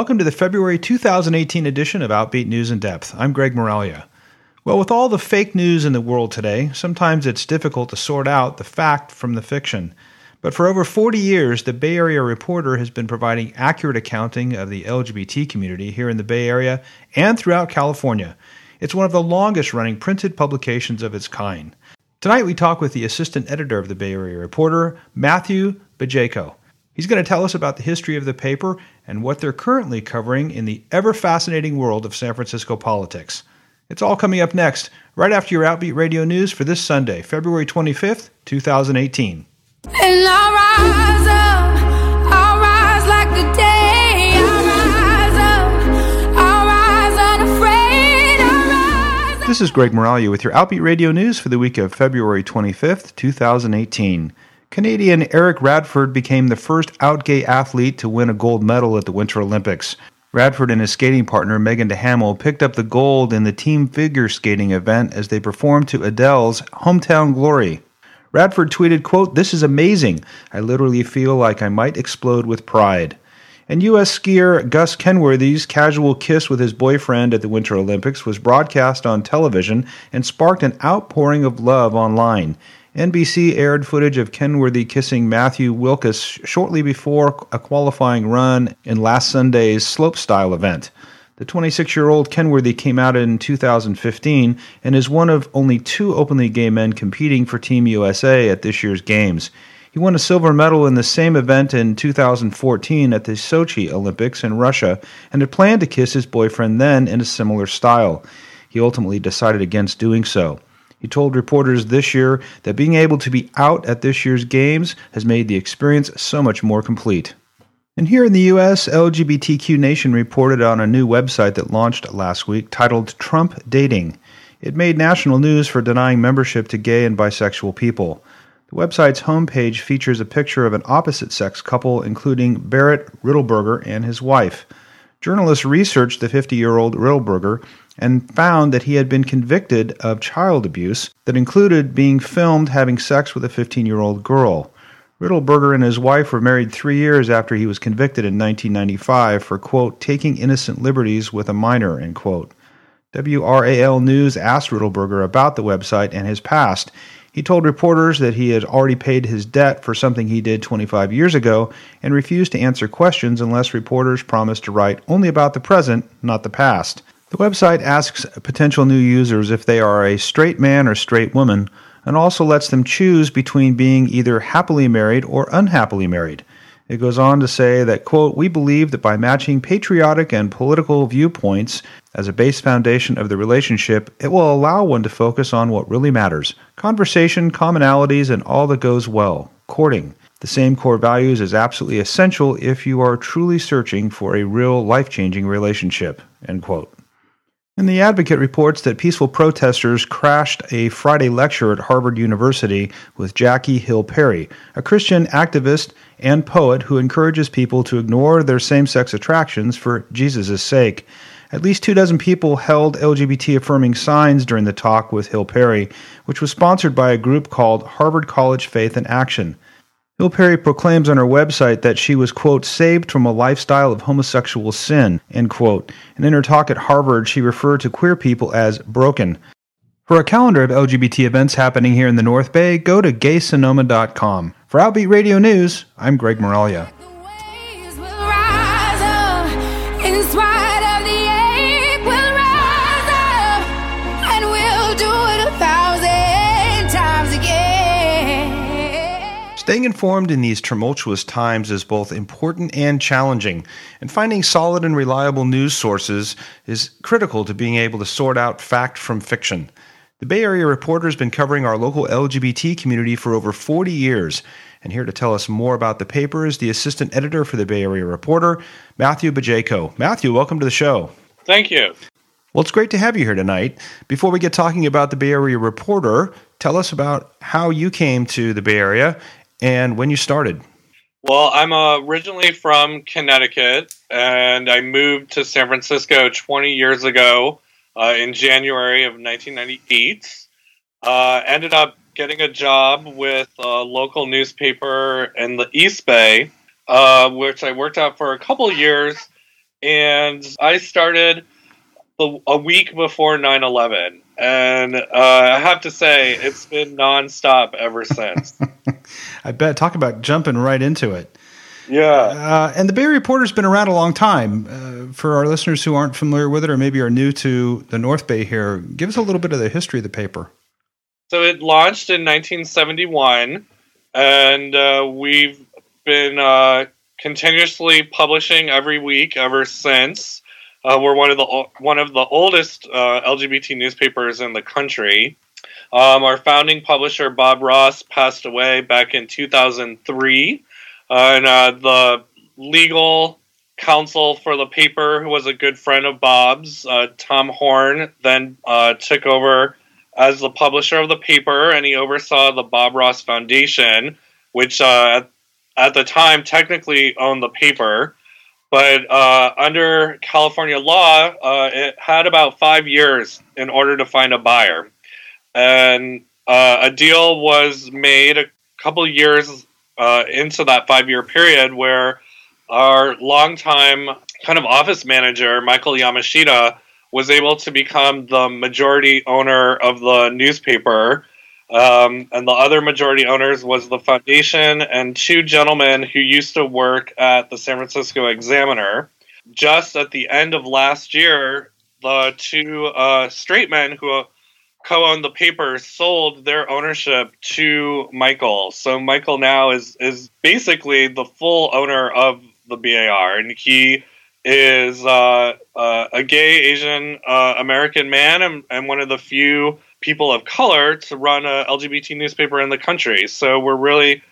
Welcome to the February 2018 edition of Outbeat News in Depth. I'm Greg Moralia. Well, with all the fake news in the world today, sometimes it's difficult to sort out the fact from the fiction. But for over 40 years, the Bay Area Reporter has been providing accurate accounting of the LGBT community here in the Bay Area and throughout California. It's one of the longest running printed publications of its kind. Tonight, we talk with the assistant editor of the Bay Area Reporter, Matthew Bajko. He's going to tell us about the history of the paper and what they're currently covering in the ever fascinating world of San Francisco politics. It's all coming up next, right after your Outbeat Radio News for this Sunday, February 25th, 2018. This is Greg Moralia with your Outbeat Radio News for the week of February 25th, 2018. Canadian Eric Radford became the first out gay athlete to win a gold medal at the Winter Olympics. Radford and his skating partner Megan Duhamel picked up the gold in the team figure skating event as they performed to Adele's Hometown Glory. Radford tweeted, quote, This is amazing. I literally feel like I might explode with pride. And U.S. skier Gus Kenworthy's casual kiss with his boyfriend at the Winter Olympics was broadcast on television and sparked an outpouring of love online. NBC aired footage of Kenworthy kissing Matthew Wilkas shortly before a qualifying run in last Sunday's slopestyle event. The 26 year old Kenworthy came out in 2015 and is one of only two openly gay men competing for Team USA at this year's Games. He won a silver medal in the same event in 2014 at the Sochi Olympics in Russia and had planned to kiss his boyfriend then in a similar style. He ultimately decided against doing so. He told reporters this year that being able to be out at this year's games has made the experience so much more complete. And here in the U.S., LGBTQ Nation reported on a new website that launched last week titled Trump Dating. It made national news for denying membership to gay and bisexual people. The website's homepage features a picture of an opposite sex couple, including Barrett Riddleberger and his wife. Journalists researched the 50 year old Riddleberger and found that he had been convicted of child abuse that included being filmed having sex with a 15 year old girl. Riddleberger and his wife were married three years after he was convicted in 1995 for, quote, taking innocent liberties with a minor, end quote. WRAL News asked Riddleberger about the website and his past. He told reporters that he had already paid his debt for something he did 25 years ago and refused to answer questions unless reporters promised to write only about the present, not the past. The website asks potential new users if they are a straight man or straight woman and also lets them choose between being either happily married or unhappily married. It goes on to say that, quote, we believe that by matching patriotic and political viewpoints as a base foundation of the relationship, it will allow one to focus on what really matters conversation, commonalities, and all that goes well, courting. The same core values is absolutely essential if you are truly searching for a real life changing relationship, end quote. And the Advocate reports that peaceful protesters crashed a Friday lecture at Harvard University with Jackie Hill Perry, a Christian activist and poet who encourages people to ignore their same sex attractions for Jesus' sake. At least two dozen people held LGBT affirming signs during the talk with Hill Perry, which was sponsored by a group called Harvard College Faith and Action. Hill Perry proclaims on her website that she was, quote, saved from a lifestyle of homosexual sin, end quote. And in her talk at Harvard, she referred to queer people as broken. For a calendar of LGBT events happening here in the North Bay, go to gaysonoma.com. For Outbeat Radio News, I'm Greg Moralia. Staying informed in these tumultuous times is both important and challenging, and finding solid and reliable news sources is critical to being able to sort out fact from fiction. The Bay Area Reporter has been covering our local LGBT community for over 40 years, and here to tell us more about the paper is the assistant editor for the Bay Area Reporter, Matthew Bajko. Matthew, welcome to the show. Thank you. Well, it's great to have you here tonight. Before we get talking about the Bay Area Reporter, tell us about how you came to the Bay Area and when you started. Well, I'm originally from Connecticut, and I moved to San Francisco 20 years ago uh, in January of 1998. Uh, ended up getting a job with a local newspaper in the East Bay. uh, which I worked at for a couple years, and I started the, a week before 9/11, and uh, I have to say it's been nonstop ever since. I bet. Talk about jumping right into it. Yeah. Uh, and the Bay Reporter's been around a long time. Uh, for our listeners who aren't familiar with it or maybe are new to the North Bay here, give us a little bit of the history of the paper. So it launched in 1971, and uh, we've been uh, continuously publishing every week ever since. Uh, we're one of the one of the oldest uh, LGBT newspapers in the country. Um, our founding publisher Bob Ross passed away back in 2003, uh, and uh, the legal counsel for the paper, who was a good friend of Bob's, uh, Tom Horn, then uh, took over as the publisher of the paper, and he oversaw the Bob Ross Foundation, which at, at the time technically owned the paper. But uh, under California law, uh, it had about five years in order to find a buyer. And uh, a deal was made a couple years uh, into that five year period where our longtime kind of office manager, Michael Yamashita, was able to become the majority owner of the newspaper um, and the other majority owners was the foundation and two gentlemen who used to work at the San Francisco Examiner. Just at the end of last year, the two uh, straight men who co-owned the paper sold their ownership to Michael. So Michael now is is basically the full owner of the BAR, and he is uh, uh, a gay Asian uh, American man and, and one of the few people of color to run a LGBT newspaper in the country. So we're really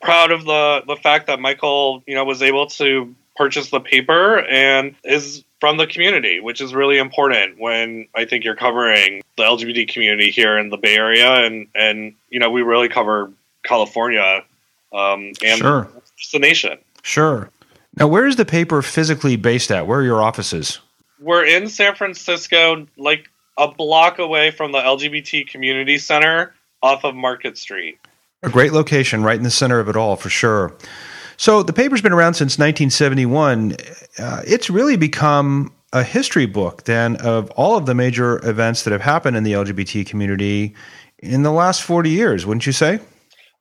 proud of the the fact that Michael, you know, was able to purchase the paper and is from the community, which is really important when I think you're covering the LGBT community here in the Bay Area, and and you know we really cover California um, and sure. the nation. Sure. Now, where is the paper physically based at? Where are your offices? We're in San Francisco, like a block away from the LGBT Community Center off of Market Street. A great location, right in the center of it all, for sure. So the paper's been around since 1971. Uh, it's really become a history book then of all of the major events that have happened in the LGBT community in the last 40 years, wouldn't you say?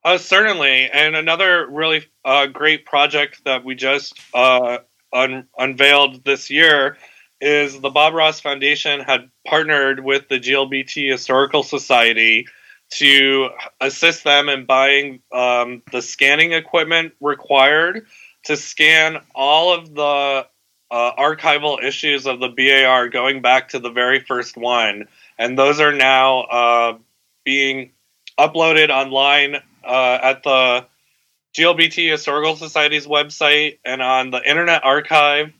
Uh, certainly. And another really uh, great project that we just uh, un- unveiled this year is the Bob Ross Foundation had partnered with the GLBT Historical Society to assist them in buying um, the scanning equipment required to scan all of the uh, archival issues of the BAR going back to the very first one. And those are now uh, being uploaded online uh, at the GLBT Historical Society's website and on the Internet Archive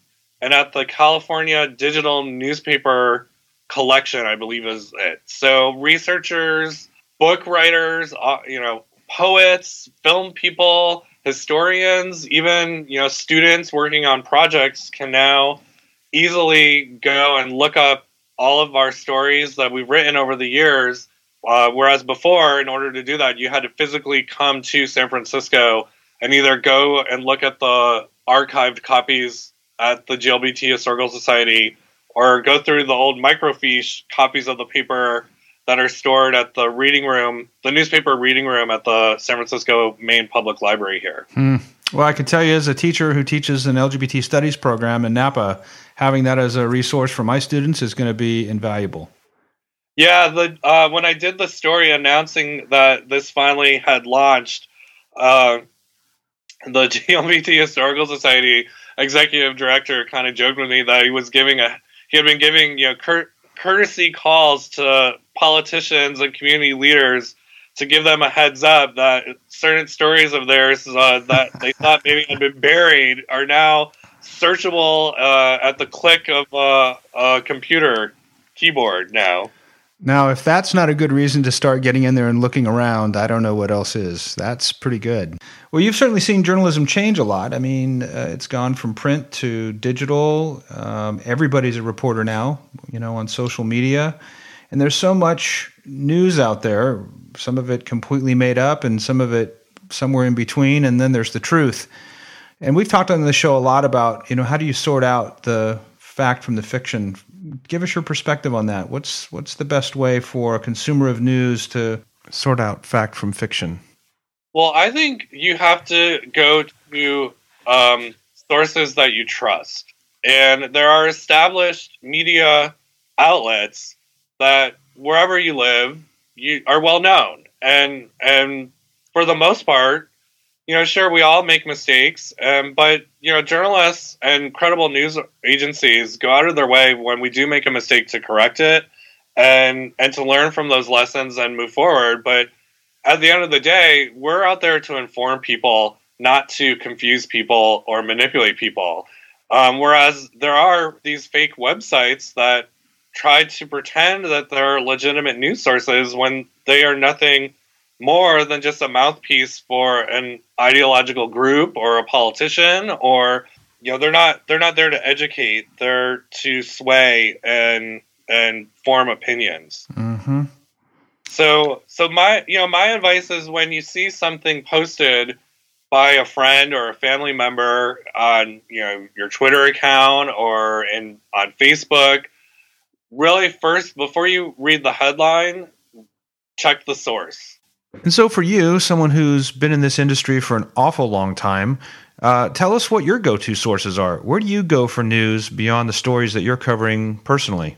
and at the California Digital Newspaper Collection, I believe is it. So researchers, book writers, uh, you know, poets, film people, historians, even you know students working on projects can now easily go and look up all of our stories that we've written over the years. Uh, whereas before, in order to do that, you had to physically come to San Francisco and either go and look at the archived copies at the GLBT Historical Society or go through the old microfiche copies of the paper that are stored at the reading room, the newspaper reading room at the San Francisco Main Public Library here. Hmm. Well, I can tell you as a teacher who teaches an LGBT studies program in Napa, having that as a resource for my students is going to be invaluable. Yeah, the uh, when I did the story announcing that this finally had launched, uh, the GLBT Historical Society executive director kind of joked with me that he was giving a he had been giving you know cur- courtesy calls to politicians and community leaders to give them a heads up that certain stories of theirs uh, that they thought maybe had been buried are now searchable uh, at the click of uh, a computer keyboard now. Now, if that's not a good reason to start getting in there and looking around, I don't know what else is. That's pretty good. Well, you've certainly seen journalism change a lot. I mean, uh, it's gone from print to digital. Um, everybody's a reporter now, you know, on social media. And there's so much news out there, some of it completely made up and some of it somewhere in between. And then there's the truth. And we've talked on the show a lot about, you know, how do you sort out the fact from the fiction? Give us your perspective on that. What's what's the best way for a consumer of news to sort out fact from fiction? Well, I think you have to go to um, sources that you trust, and there are established media outlets that wherever you live, you are well known, and and for the most part, you know, sure, we all make mistakes, um, but you know, journalists and credible news agencies go out of their way when we do make a mistake to correct it and and to learn from those lessons and move forward. But at the end of the day, we're out there to inform people, not to confuse people or manipulate people. Um, whereas there are these fake websites that try to pretend that they're legitimate news sources when they are nothing more than just a mouthpiece for an ideological group or a politician or you know they're not they're not there to educate they're to sway and and form opinions mm-hmm. so so my you know my advice is when you see something posted by a friend or a family member on you know your twitter account or in on facebook really first before you read the headline check the source and so, for you, someone who's been in this industry for an awful long time, uh, tell us what your go to sources are. Where do you go for news beyond the stories that you're covering personally?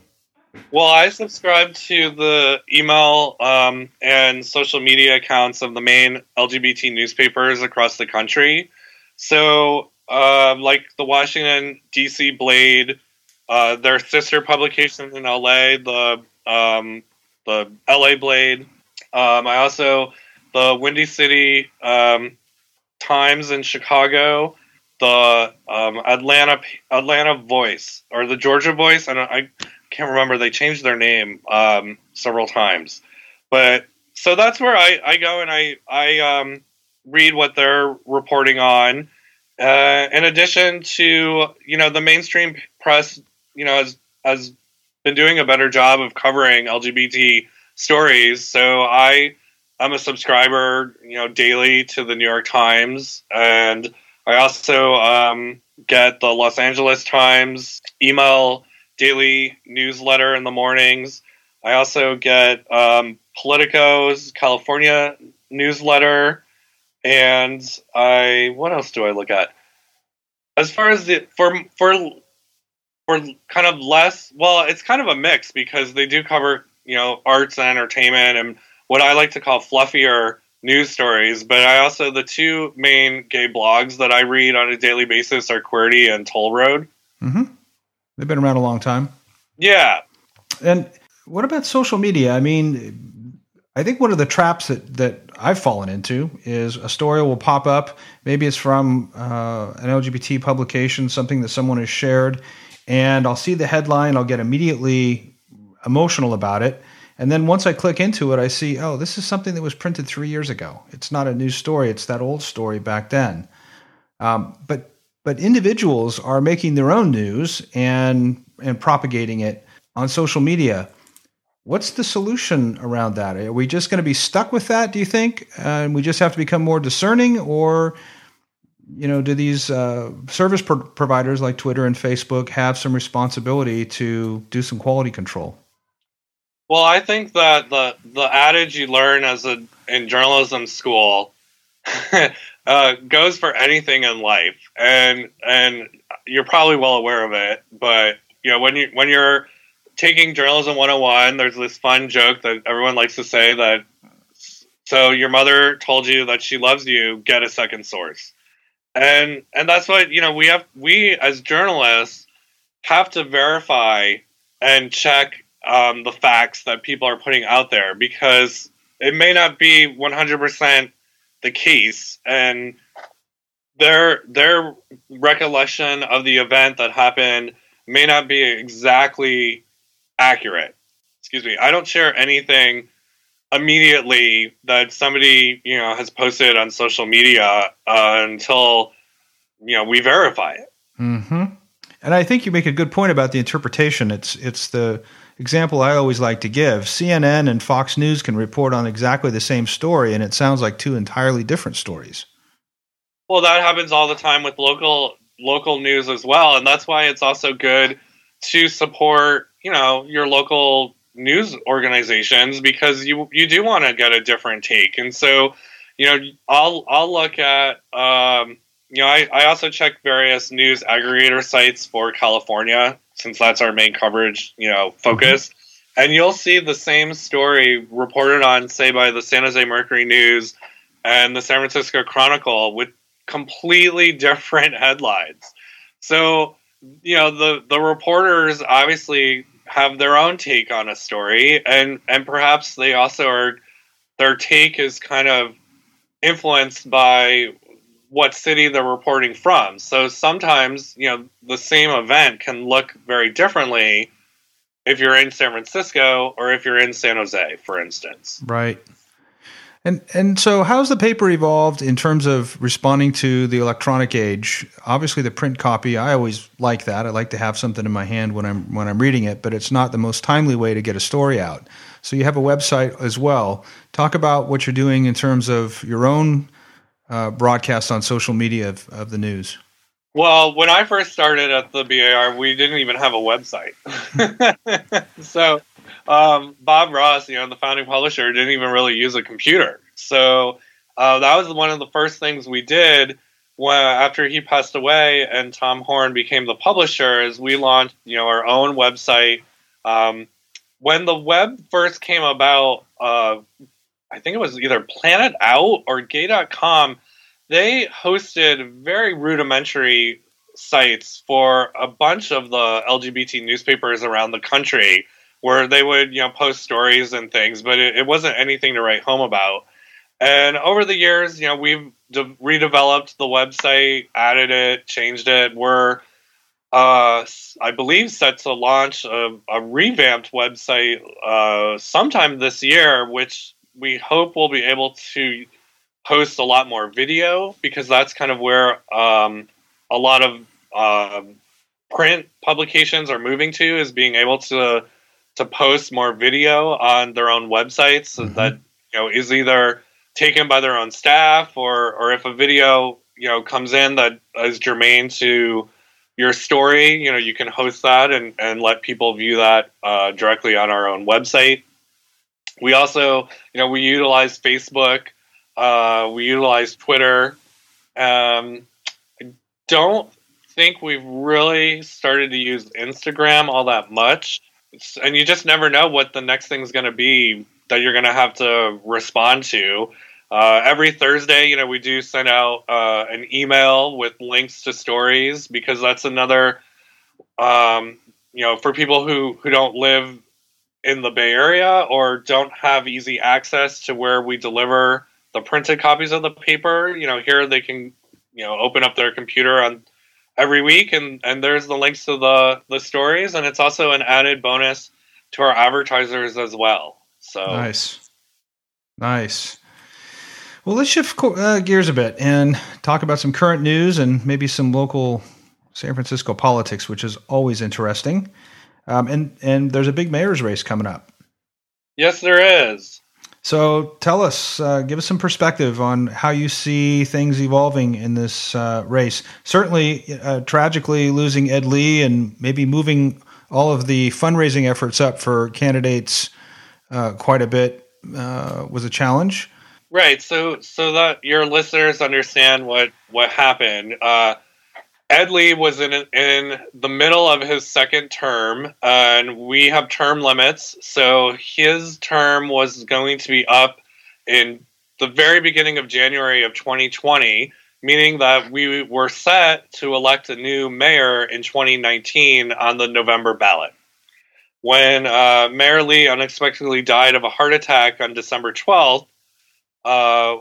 Well, I subscribe to the email um, and social media accounts of the main LGBT newspapers across the country. So, uh, like the Washington, D.C. Blade, uh, their sister publication in LA, the um, the LA Blade, um, I also the Windy City um, Times in Chicago, the um, Atlanta Atlanta Voice or the Georgia Voice. I don't, I can't remember. They changed their name um, several times, but so that's where I, I go and I I um, read what they're reporting on. Uh, in addition to you know the mainstream press, you know has has been doing a better job of covering LGBT stories. So I I'm a subscriber, you know, daily to the New York Times, and I also um, get the Los Angeles Times email daily newsletter in the mornings. I also get um, Politico's California newsletter, and I what else do I look at? As far as the for for for kind of less, well, it's kind of a mix because they do cover you know arts and entertainment and what I like to call fluffier news stories. But I also the two main gay blogs that I read on a daily basis are Queerty and Towleroad. Mm-hmm. They've been around a long time. Yeah. And what about social media? I mean, I think one of the traps that that I've fallen into is a story will pop up. Maybe it's from uh, an LGBT publication, something that someone has shared, and I'll see the headline. I'll get immediately emotional about it. And then once I click into it, I see, oh, this is something that was printed three years ago. It's not a new story. It's that old story back then. Um, but but individuals are making their own news and and propagating it on social media. What's the solution around that? Are we just going to be stuck with that? Do you think? And we just have to become more discerning, or you know, do these uh, service pro- providers like Twitter and Facebook have some responsibility to do some quality control? Well, I think that the the adage you learn as a in journalism school uh, goes for anything in life, and and you're probably well aware of it. But you know when you when you're taking journalism 101, there's this fun joke that everyone likes to say that so your mother told you that she loves you, get a second source. And and that's what, you know, we have we as journalists have to verify and check um, the facts that people are putting out there because it may not be 100% the case. And their their recollection of the event that happened may not be exactly accurate. Excuse me. I don't share anything immediately that somebody you know has posted on social media uh, until you know we verify it mm-hmm. and i think you make a good point about the interpretation it's it's the example I always like to give CNN and Fox News can report on exactly the same story, and it sounds like two entirely different stories. Well, that happens all the time with local local news as well, and that's why it's also good to support, you know, your local news organizations because you you do want to get a different take. And so, you know, I'll I'll look at um, you know, I, I also check various news aggregator sites for California since that's our main coverage, you know, focus. Mm-hmm. And you'll see the same story reported on, say, by the San Jose Mercury News and the San Francisco Chronicle with completely different headlines. So, you know, the the reporters obviously have their own take on a story and and perhaps they also are their take is kind of influenced by what city they're reporting from. So sometimes, you know, the same event can look very differently if you're in San Francisco or if you're in San Jose, for instance. Right. And and so how's the paper evolved in terms of responding to the electronic age? Obviously the print copy, I always like that. I like to have something in my hand when I'm when I'm reading it, but it's not the most timely way to get a story out. So you have a website as well. Talk about what you're doing in terms of your own uh, broadcast on social media of, of the news. Well, when I first started at the BAR, we didn't even have a website. so um, Bob Ross, you know, the founding publisher, didn't even really use a computer. So uh, that was one of the first things we did when, after he passed away and Tom Horn became the publisher. Is we launched, you know, our own website. Um, when the web first came about, uh, I think it was either Planet Out or Gay.com. They hosted very rudimentary sites for a bunch of the LGBT newspapers around the country where they would you know post stories and things, but it, it wasn't anything to write home about. And over the years, you know, we've de- redeveloped the website, added it, changed it. We're, uh, I believe, set to launch a, a revamped website uh, sometime this year, which we hope we'll be able to post a lot more video because that's kind of where um, a lot of uh, print publications are moving to is being able to to post more video on their own websites mm-hmm. that you know is either taken by their own staff or or if a video you know comes in that is germane to your story you know you can host that and and let people view that uh, directly on our own website. We also you know we utilize facebook uh, we utilize twitter. Um, i don't think we've really started to use instagram all that much and you just never know what the next thing's going to be that you're going to have to respond to. Uh, every Thursday, you know, we do send out uh, an email with links to stories because that's another, um, you know, for people who who don't live in the Bay Area or don't have easy access to where we deliver the printed copies of the paper. You know, here they can, you know, open up their computer on every week, and and there's the links to the the stories, and it's also an added bonus to our advertisers as well. So nice, nice. Well, let's shift uh, gears a bit and talk about some current news and maybe some local San Francisco politics, which is always interesting. Um, and and there's a big mayor's race coming up. Yes, there is. So tell us, uh, give us some perspective on how you see things evolving in this uh, race. Certainly, uh, tragically losing Ed Lee and maybe moving all of the fundraising efforts up for candidates uh, quite a bit uh, was a challenge. Right. So, so that your listeners understand what what happened. Uh, Ed Lee was in in the middle of his second term, and we have term limits. So his term was going to be up in the very beginning of January of 2020, meaning that we were set to elect a new mayor in 2019 on the November ballot. When uh, Mayor Lee unexpectedly died of a heart attack on December 12th, uh,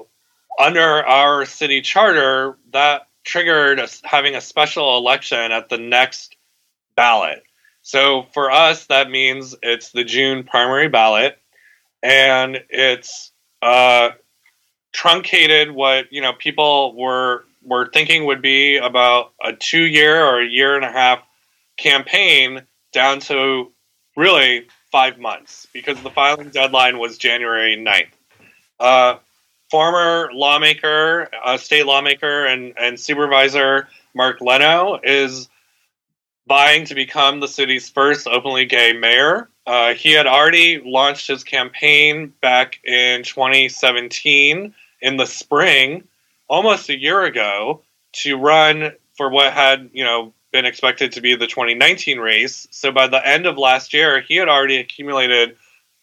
under our city charter, that triggered having a special election at the next ballot. So for us, that means it's the June primary ballot, and it's uh, truncated what you know people were were thinking would be about a two year or a year and a half campaign down to really five months because the filing deadline was January 9th. Uh, former lawmaker, uh, state lawmaker, and, and supervisor Mark Leno is vying to become the city's first openly gay mayor. Uh, he had already launched his campaign back in 2017 in the spring, almost a year ago, to run for what had, you know, been expected to be the 2019 race. So by the end of last year, he had already accumulated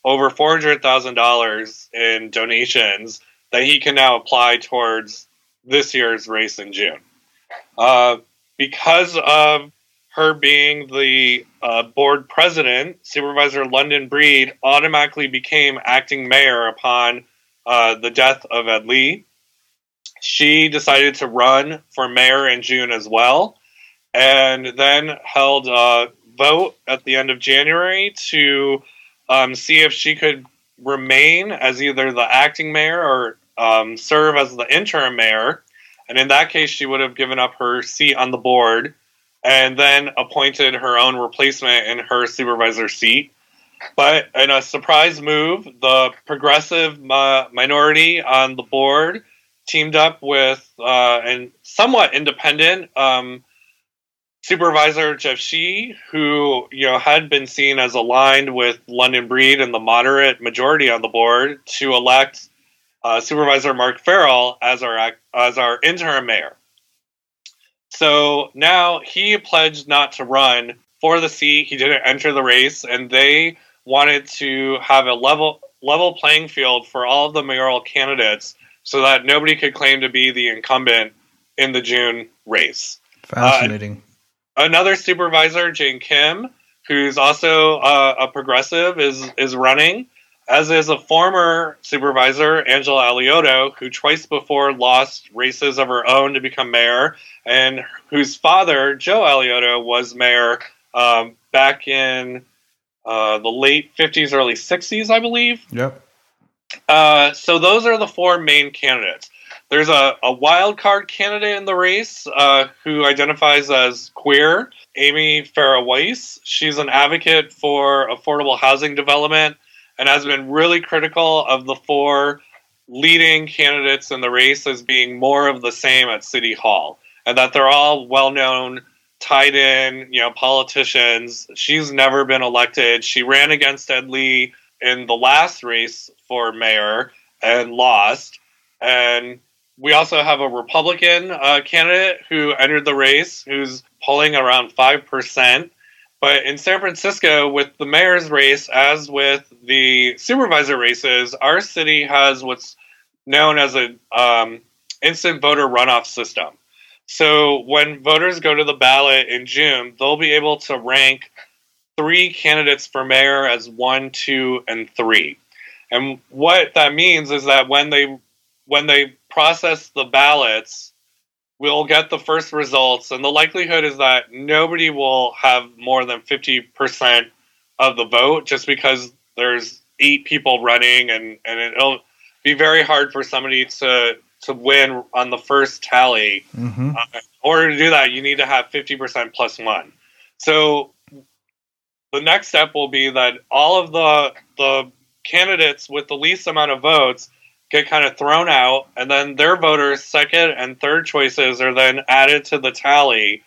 over $400,000 in donations that he can now apply towards this year's race in June. Uh, because of her being the uh, board president, Supervisor London Breed automatically became acting mayor upon uh, the death of Ed Lee. She decided to run for mayor in June as well, and then held a vote at the end of January to um, see if she could remain as either the acting mayor or um, serve as the interim mayor. And in that case, she would have given up her seat on the board and then appointed her own replacement in her supervisor seat. But in a surprise move, the progressive minority on the board teamed up with uh, and somewhat independent um, supervisor Jeff Sheehy, who you know had been seen as aligned with London Breed and the moderate majority on the board, to elect uh, Supervisor Mark Farrell as our as our interim mayor. So now he pledged not to run for the seat. He didn't enter the race, and they wanted to have a level level playing field for all of the mayoral candidates, so that nobody could claim to be the incumbent in the June race. Fascinating. Uh, another supervisor, Jane Kim, who's also uh, a progressive, is is running as is a former supervisor, Angela Alioto, who twice before lost races of her own to become mayor, and whose father, Joe Alioto, was mayor um, back in uh, the late 50s, early 60s, I believe. Yep. Uh, so those are the four main candidates. There's a, a wild card candidate in the race uh, who identifies as queer, Amy Farah Weiss. She's an advocate for affordable housing development and has been really critical of the four leading candidates in the race as being more of the same at City Hall, and that they're all well known, tied in, you know, politicians. She's never been elected. She ran against Ed Lee in the last race for mayor and lost. And we also have a Republican uh, candidate who entered the race who's polling around 5%. But in San Francisco, with the mayor's race, as with the supervisor races, our city has what's known as an um, instant voter runoff system. So when voters go to the ballot in June, they'll be able to rank three candidates for mayor as one, two, and three. And what that means is that when they when they process the ballots, we'll get the first results, and the likelihood is that nobody will have more than 50% of the vote just because there's eight people running, and, and it'll be very hard for somebody to, to win on the first tally. Mm-hmm. Uh, in order to do that, you need to have 50% plus one. So the next step will be that all of the, the candidates with the least amount of votes get kind of thrown out, and then their voters' second and third choices are then added to the tally.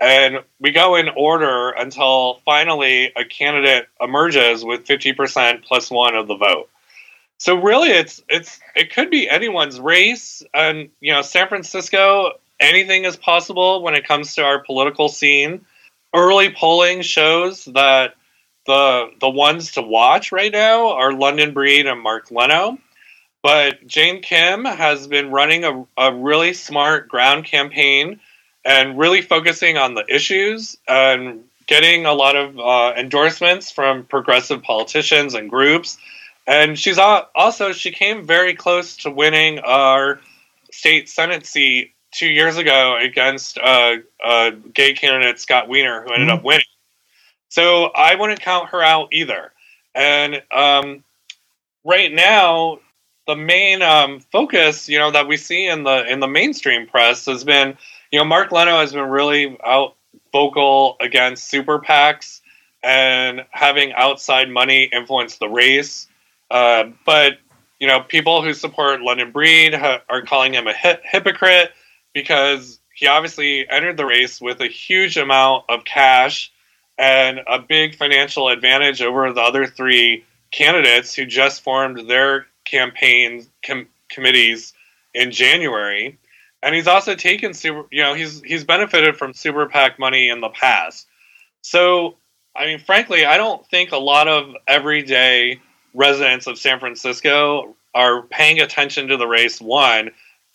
And we go in order until finally a candidate emerges with 50% plus one of the vote. So really, it's it's it could be anyone's race, and you know, San Francisco, anything is possible when it comes to our political scene. Early polling shows that the the ones to watch right now are London Breed and Mark Leno. But Jane Kim has been running a, a really smart ground campaign and really focusing on the issues and getting a lot of uh, endorsements from progressive politicians and groups. And she's also, she came very close to winning our state Senate seat two years ago against uh, uh, gay candidate Scott Wiener, who ended mm-hmm. up winning. So I wouldn't count her out either. And um, right now, the main um, focus, you know, that we see in the in the mainstream press has been, you know, Mark Leno has been really out vocal against super PACs and having outside money influence the race. Uh, but you know, people who support London Breed ha- are calling him a hi- hypocrite because he obviously entered the race with a huge amount of cash and a big financial advantage over the other three candidates who just formed their campaign com- committees in January. And he's also taken super, you know, he's he's benefited from super PAC money in the past. So, I mean, frankly, I don't think a lot of everyday residents of San Francisco are paying attention to the race. One,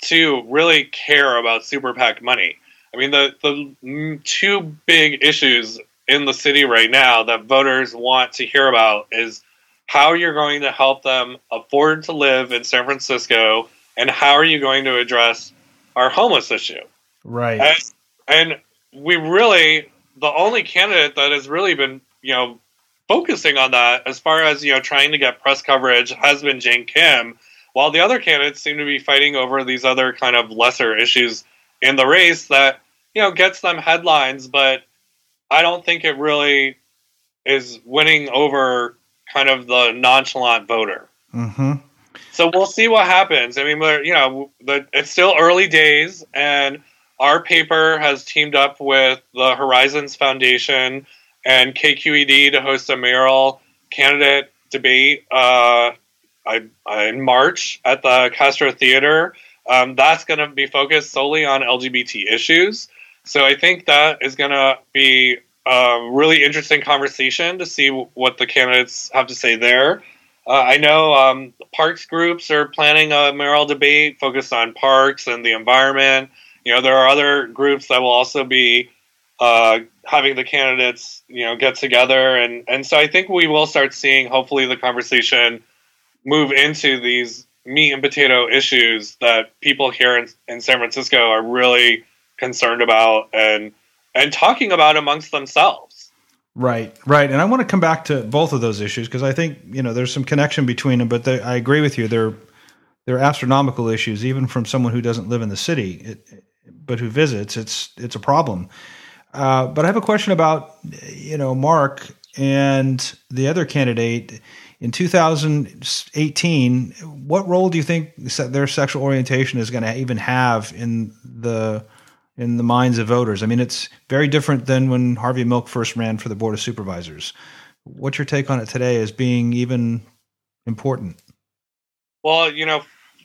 to really care about super PAC money. I mean, the the two big issues in the city right now that voters want to hear about is how you're going to help them afford to live in San Francisco, and how are you going to address our homeless issue. Right. And, and we really, the only candidate that has really been, you know, focusing on that as far as, you know, trying to get press coverage has been Jane Kim, while the other candidates seem to be fighting over these other kind of lesser issues in the race that, you know, gets them headlines, but I don't think it really is winning over kind of the nonchalant voter. Mm-hmm. So we'll see what happens. I mean, we're, you know, the, it's still early days, and our paper has teamed up with the Horizons Foundation and KQED to host a mayoral candidate debate uh, in March at the Castro Theater. Um, that's going to be focused solely on LGBT issues. So I think that is going to be a really interesting conversation to see what the candidates have to say there. Uh, I know um, parks groups are planning a mayoral debate focused on parks and the environment. You know, there are other groups that will also be uh, having the candidates, you know, get together, and and so I think we will start seeing hopefully the conversation move into these meat and potato issues that people here in, in San Francisco are really concerned about and and talking about amongst themselves. Right, right, and I want to come back to both of those issues because I think you know there's some connection between them. But they, I agree with you; they're they're astronomical issues, even from someone who doesn't live in the city, it, but who visits. It's it's a problem. Uh, but I have a question about you know Mark and the other candidate in 2018. What role do you think their sexual orientation is going to even have in the in the minds of voters. I mean, it's very different than when Harvey Milk first ran for the Board of Supervisors. What's your take on it today as being even important? Well, you know,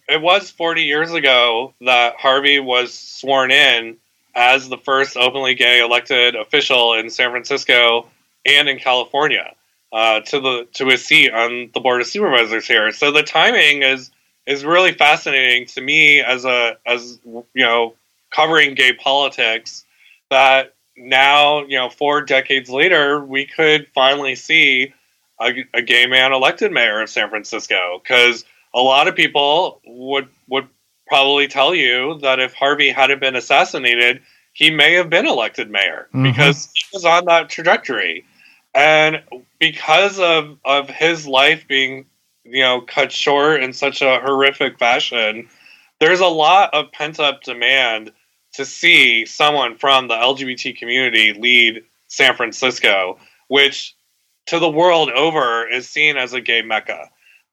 it was 40 years ago that Harvey was sworn in as the first openly gay elected official in San Francisco and in California uh, to the to his seat on the board of supervisors here. So the timing is is really fascinating to me as a as you know covering gay politics that now, you know, four decades later, we could finally see a, a gay man elected mayor of San Francisco. Because a lot of people would would probably tell you that if Harvey hadn't been assassinated, he may have been elected mayor mm-hmm. because he was on that trajectory. And because of of his life being, you know, cut short in such a horrific fashion, there's a lot of pent up demand to see someone from the LGBT community lead San Francisco, which to the world over is seen as a gay mecca.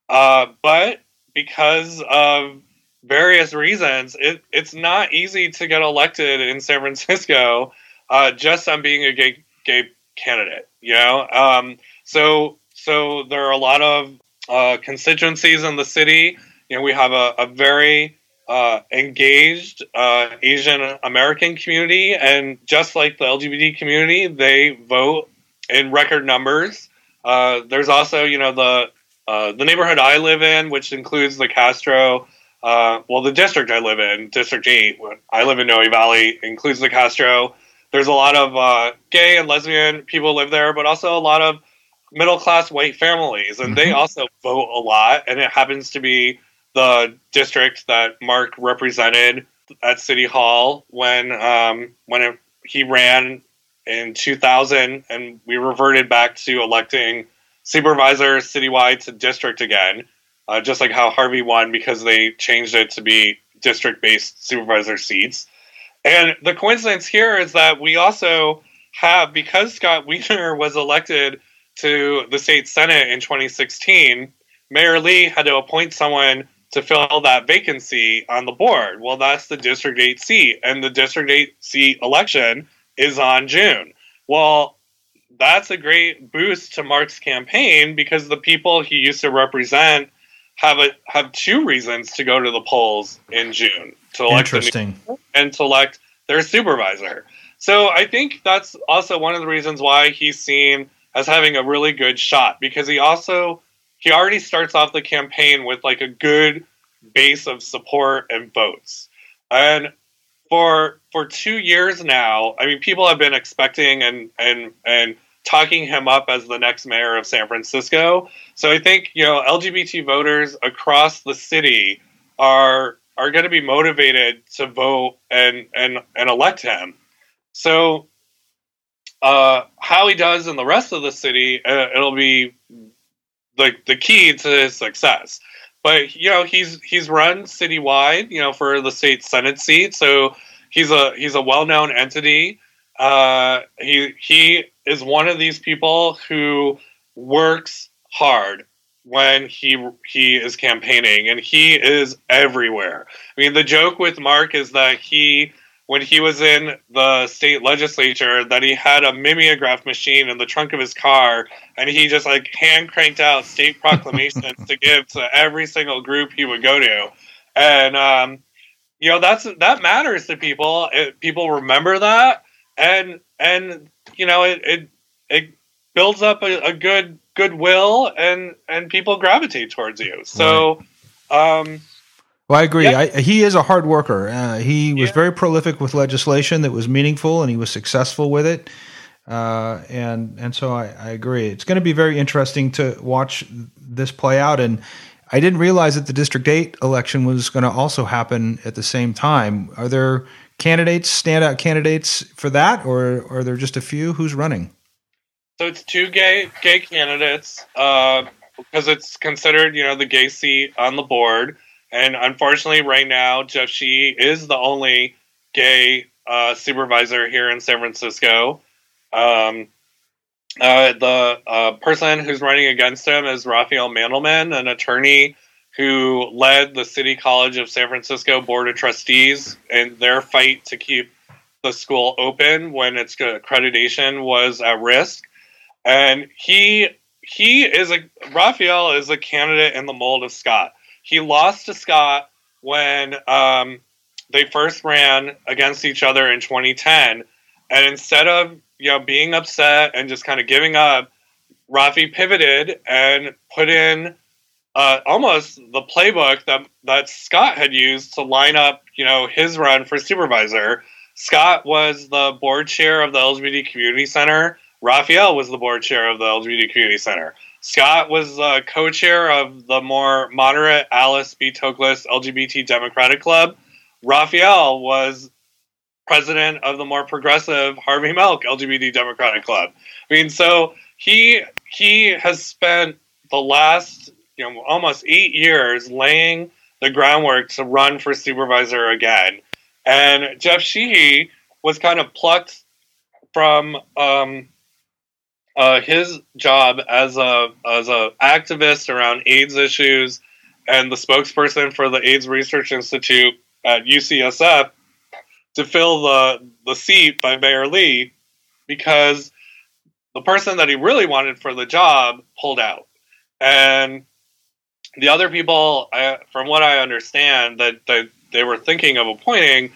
Uh, but because of various reasons, it, it's not easy to get elected in San Francisco uh, just on being a gay gay candidate. You know, um, so so there are a lot of uh, constituencies in the city. You know, we have a, a very uh, engaged uh, Asian American community, and just like the LGBT community, they vote in record numbers. Uh, there's also, you know, the uh, the neighborhood I live in, which includes the Castro. Uh, well, the district I live in, District Eight, I live in Noe Valley, includes the Castro. There's a lot of uh, gay and lesbian people live there, but also a lot of middle class white families, and mm-hmm. they also vote a lot. And it happens to be the district that Mark represented at City Hall when um, when it, he ran in 2000, and we reverted back to electing supervisors citywide to district again, uh, just like how Harvey won because they changed it to be district-based supervisor seats. And the coincidence here is that we also have because Scott Wiener was elected to the state senate in 2016 Mayor Lee had to appoint someone to fill that vacancy on the board. Well, that's the District 8 seat, and the District 8 seat election is on June. Well, that's a great boost to Mark's campaign because the people he used to represent have a have two reasons to go to the polls in June to elect Interesting. and to elect their supervisor. So I think that's also one of the reasons why he's seen as having a really good shot because he also he already starts off the campaign with like a good base of support and votes. And for for 2 years now, I mean people have been expecting and and and talking him up as the next mayor of San Francisco. So I think, you know, LGBT voters across the city are are going to be motivated to vote and and and elect him. So uh, how he does in the rest of the city, uh, it'll be like the key to his success. But you know, he's he's run citywide, you know, for the state senate seat, so he's a he's a well known entity. Uh, he he is one of these people who works hard when he he is campaigning and he is everywhere. I mean the joke with Mark is that he when he was in the state legislature that he had a mimeograph machine in the trunk of his car and he just like hand cranked out state proclamations to give to every single group he would go to. And um, you know that's that matters to people. It, people remember that and and you know it it, it builds up a, a good goodwill and and people gravitate towards you. So um well, I agree. Yeah. I, he is a hard worker. Uh, he was yeah. very prolific with legislation that was meaningful, and he was successful with it. Uh, and and so I, I agree. It's going to be very interesting to watch this play out. And I didn't realize that the District Eight election was going to also happen at the same time. Are there candidates, standout candidates for that, or, or are there just a few? Who's running? So it's two gay gay candidates uh, because it's considered, you know, the gay seat on the board. And unfortunately, right now, Jeff Sheehy is the only gay uh, supervisor here in San Francisco. Um, uh, the uh, person who's running against him is Rafael Mandelman, an attorney who led the City College of San Francisco Board of Trustees in their fight to keep the school open when its accreditation was at risk. And he he is a Rafael is a candidate in the mold of Scott. He lost to Scott when um, they first ran against each other in 2010, and instead of you know being upset and just kind of giving up, Rafi pivoted and put in uh, almost the playbook that that Scott had used to line up you know his run for supervisor. Scott was the board chair of the LGBT Community Center. Rafael was the board chair of the LGBT Community Center. Scott was uh, co-chair of the more moderate Alice B. Toklas LGBT Democratic Club. Rafael was president of the more progressive Harvey Milk LGBT Democratic Club. I mean, so he he has spent the last you know almost eight years laying the groundwork to run for supervisor again. And Jeff Sheehy was kind of plucked from um, uh, his job as a as a activist around AIDS issues and the spokesperson for the AIDS Research Institute at UCSF to fill the the seat by Mayor Lee because the person that he really wanted for the job pulled out. And the other people I, from what I understand that, that they were thinking of appointing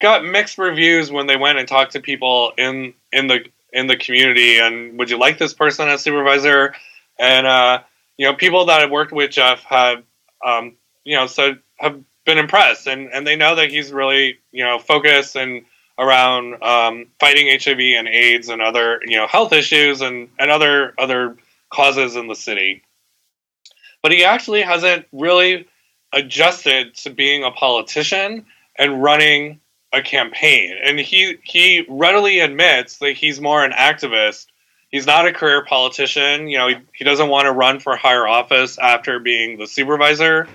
got mixed reviews when they went and talked to people in in the in the community and would you like this person as supervisor? And uh, you know people that have worked with jeff have um, you know so have been impressed and and they know that he's really you know focused and around um, fighting hiv and aids and other you know health issues and and other other causes in the city. But he actually hasn't really adjusted to being a politician and running a campaign, and he he readily admits that he's more an activist. He's not a career politician. You know, he, he doesn't want to run for higher office after being the supervisor,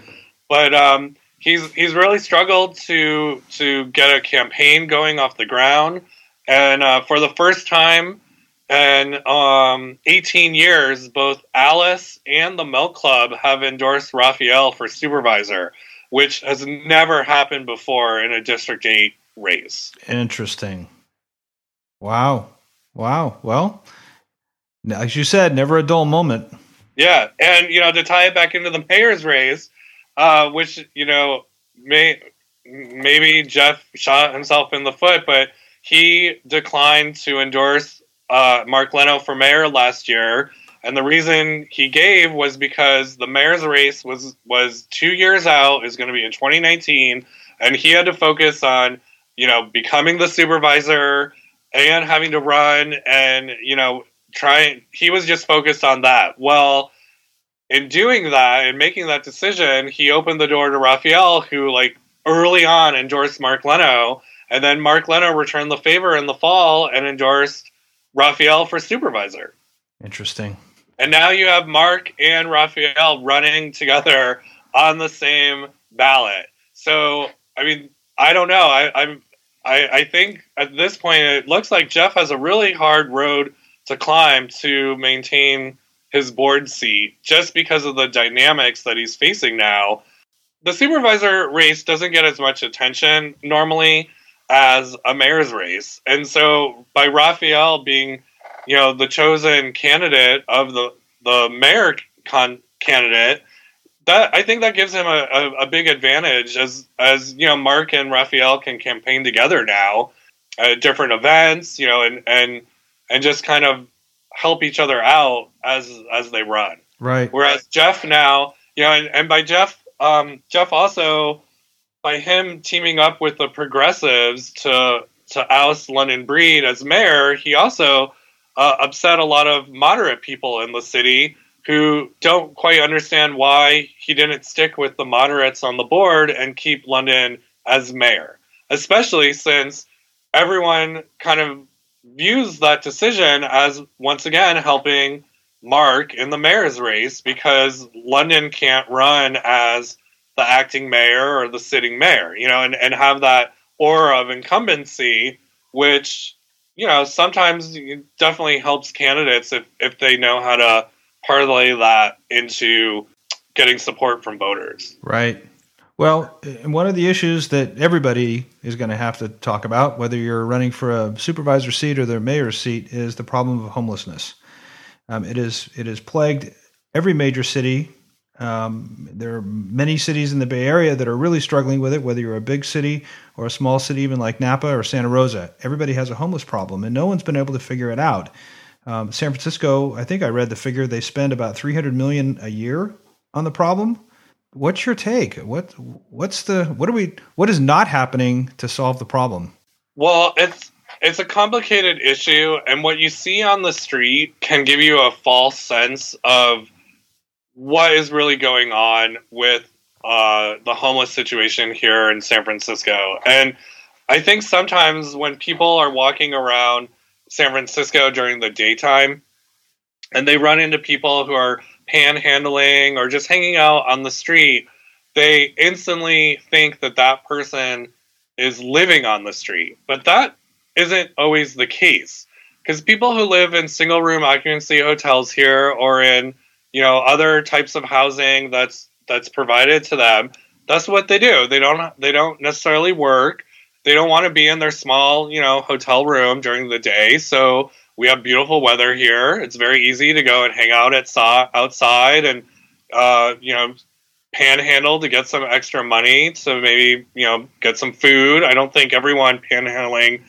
but um, he's he's really struggled to to get a campaign going off the ground. And uh, for the first time in um, 18 years, both Alice and the Milk Club have endorsed Rafael for supervisor, which has never happened before in a District 8 race. Interesting. Wow. Wow. Well, as you said, never a dull moment. Yeah. And, you know, to tie it back into the mayor's race, uh, which, you know, may, maybe Jeff shot himself in the foot, but he declined to endorse uh, Mark Leno for mayor last year, and the reason he gave was because the mayor's race was was two years out, is going to be in 2019, and he had to focus on you know becoming the supervisor and having to run and you know trying. He was just focused on that. Well, in doing that and making that decision, he opened the door to Rafael, who like early on endorsed Mark Leno, and then Mark Leno returned the favor in the fall and endorsed Rafael for supervisor. Interesting. And now you have Mark and Rafael running together on the same ballot. So, I mean, I don't know. I, I'm, I, I think at this point it looks like Jeff has a really hard road to climb to maintain his board seat just because of the dynamics that he's facing now. The supervisor race doesn't get as much attention normally as a mayor's race. And so by Rafael being, you know, the chosen candidate of the the mayor con- candidate, that I think that gives him a, a, a, big advantage as as you know Mark and Rafael can campaign together now at different events, you know, and and and just kind of help each other out as as they run. Right. Whereas Jeff now, you know, and, and by Jeff, um, Jeff also by him teaming up with the progressives to to oust London Breed as mayor, he also uh, upset a lot of moderate people in the city who don't quite understand why he didn't stick with the moderates on the board and keep London as mayor, especially since everyone kind of views that decision as once again helping Mark in the mayor's race because London can't run as the acting mayor or the sitting mayor, you know, and, and have that aura of incumbency, which, you know, sometimes definitely helps candidates if, if they know how to parlay that into getting support from voters. Right. Well, one of the issues that everybody is going to have to talk about, whether you're running for a supervisor seat or the mayor's seat, is the problem of homelessness. Um, it is it has plagued every major city um, there are many cities in the Bay Area that are really struggling with it, whether you're a big city or a small city, even like Napa or Santa Rosa. Everybody has a homeless problem, and no one's been able to figure it out. Um, San Francisco, I think I read the figure they spend about 300 million a year on the problem. What's your take? What what's the what are we what is not happening to solve the problem? Well, it's it's a complicated issue, and what you see on the street can give you a false sense of what is really going on with uh, the homeless situation here in San Francisco. And I think sometimes when people are walking around San Francisco during the daytime and they run into people who are panhandling or just hanging out on the street, they instantly think that that person is living on the street. But that isn't always the case. Because people who live in single room occupancy hotels here or in you know other types of housing that's that's provided to them that's what they do they don't they don't necessarily work they don't want to be in their small you know hotel room during the day so we have beautiful weather here. It's very easy to go and hang out at outside and uh, you know panhandle to get some extra money to maybe you know get some food. I don't think everyone panhandling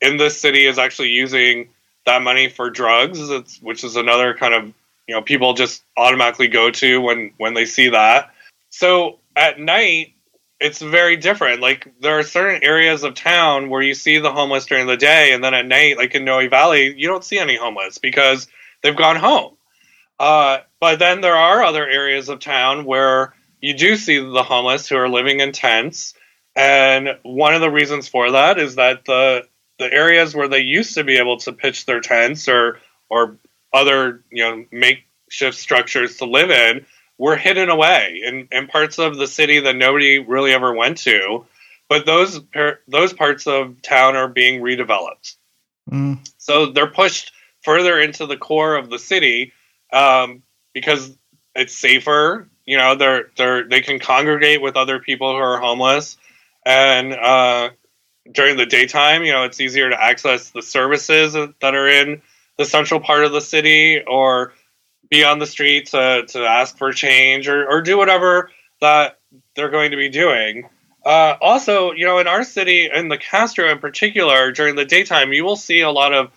in this city is actually using that money for drugs. It's, which is another kind of you know people just automatically go to when when they see that. So at night it's very different. Like there are certain areas of town where you see the homeless during the day, and then at night, like in Noe Valley, you don't see any homeless because they've gone home. Uh, but then there are other areas of town where you do see the homeless who are living in tents, and one of the reasons for that is that the the areas where they used to be able to pitch their tents or or other you know makeshift structures to live in were hidden away in, in parts of the city that nobody really ever went to. But those those parts of town are being redeveloped. Mm. So they're pushed further into the core of the city um, because it's safer. You know, they're they're they can congregate with other people who are homeless, and uh, during the daytime, you know, it's easier to access the services that are in the central part of the city, or be on the street to to ask for change, or or do whatever that they're going to be doing. Uh, also, you know, in our city, in the Castro in particular, during the daytime, you will see a lot of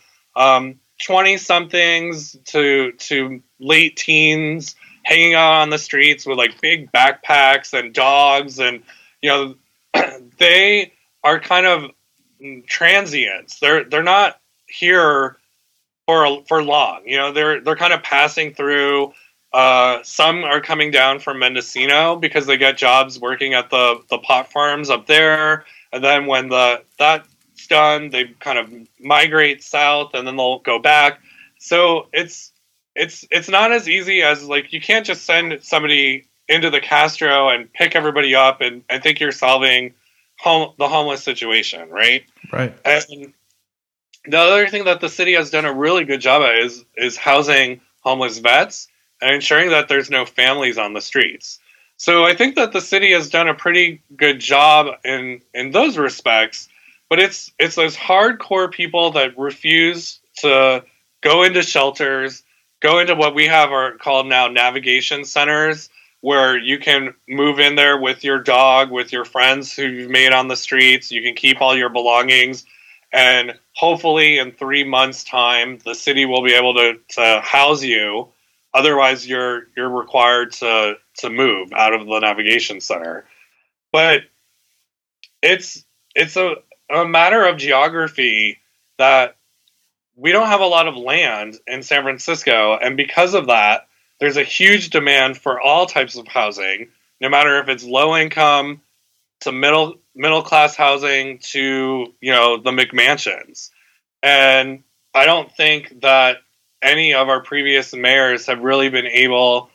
twenty um, somethings to to late teens hanging out on the streets with like big backpacks and dogs, and you know, they are kind of transients. They're they're not here for for long. You know, they're they're kind of passing through uh, some are coming down from Mendocino because they get jobs working at the, the pot farms up there. And then when the that's done, they kind of migrate south and then they'll go back. So it's it's it's not as easy as like you can't just send somebody into the Castro and pick everybody up and, and think you're solving home, the homeless situation, right? Right. And the other thing that the city has done a really good job at is is housing homeless vets and ensuring that there's no families on the streets. So I think that the city has done a pretty good job in in those respects, but it's it's those hardcore people that refuse to go into shelters, go into what we have are called now navigation centers where you can move in there with your dog, with your friends who you've made on the streets, you can keep all your belongings and hopefully in 3 months time the city will be able to to house you Otherwise, you're you're required to to move out of the navigation center. But it's it's a, a matter of geography that we don't have a lot of land in San Francisco, and because of that, there's a huge demand for all types of housing, no matter if it's low income to middle middle class housing to you know the McMansions. And I don't think that any of our previous mayors have really been able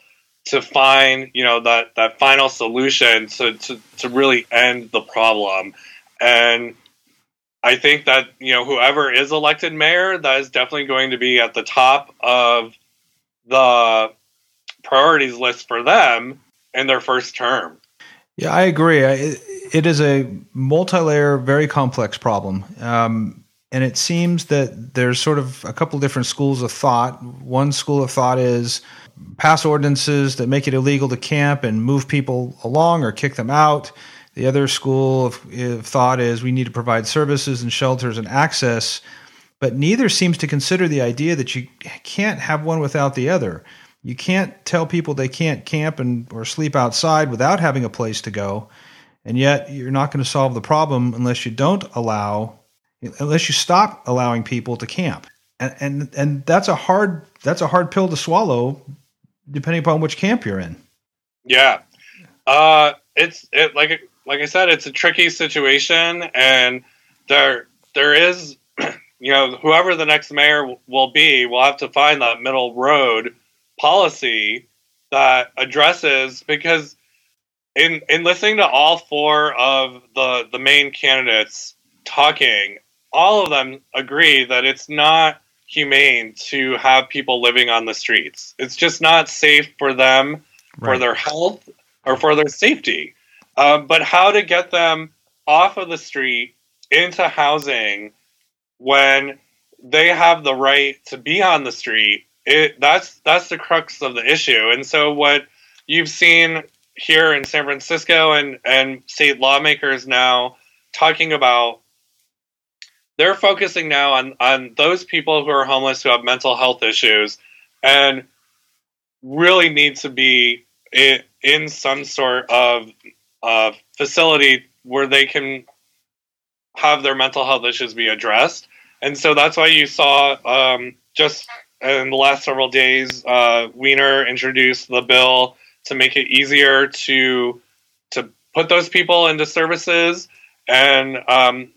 to find, you know, that, that final solution to, to, to really end the problem. And I think that, you know, whoever is elected mayor, that is definitely going to be at the top of the priorities list for them in their first term. Yeah, I agree. it is a multi-layer, very complex problem. Um, and it seems that there's sort of a couple different schools of thought. One school of thought is pass ordinances that make it illegal to camp and move people along or kick them out. The other school of, thought is we need to provide services and shelters and access, but neither seems to consider the idea that you can't have one without the other. You can't tell people they can't camp and or sleep outside without having a place to go, and yet you're not going to solve the problem unless you don't allow unless you stop allowing people to camp. And, and and that's a hard that's a hard pill to swallow, depending upon which camp you're in. Yeah, uh, it's it like like I said, it's a tricky situation, and there there is, you know, whoever the next mayor will be, will have to find that middle road policy that addresses because in in listening to all four of the the main candidates talking all of them agree that it's not humane to have people living on the streets. It's just not safe for them, right. for their health, or for their safety. Um, but how to get them off of the street into housing when they have the right to be on the street? It, that's that's the crux of the issue. And so what you've seen here in San Francisco and and state lawmakers now talking about they're focusing now on on those people who are homeless who have mental health issues and really need to be in, in some sort of uh, facility where they can have their mental health issues be addressed. And so that's why you saw um, just in the last several days, uh, Wiener introduced the bill to make it easier to to put those people into services. And um,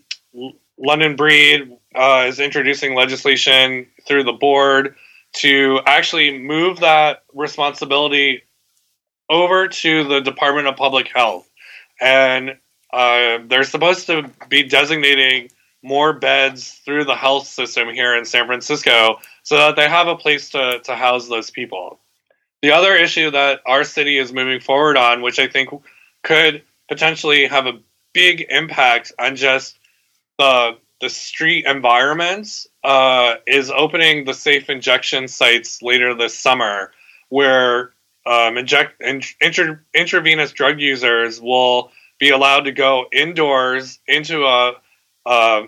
London Breed uh, is introducing legislation through the board to actually move that responsibility over to the Department of Public Health. And uh, they're supposed to be designating more beds through the health system here in San Francisco so that they have a place to, to house those people. The other issue that our city is moving forward on, which I think could potentially have a big impact on just the the street environments, uh, is opening the safe injection sites later this summer, where um, inject in, intravenous drug users will be allowed to go indoors into a, a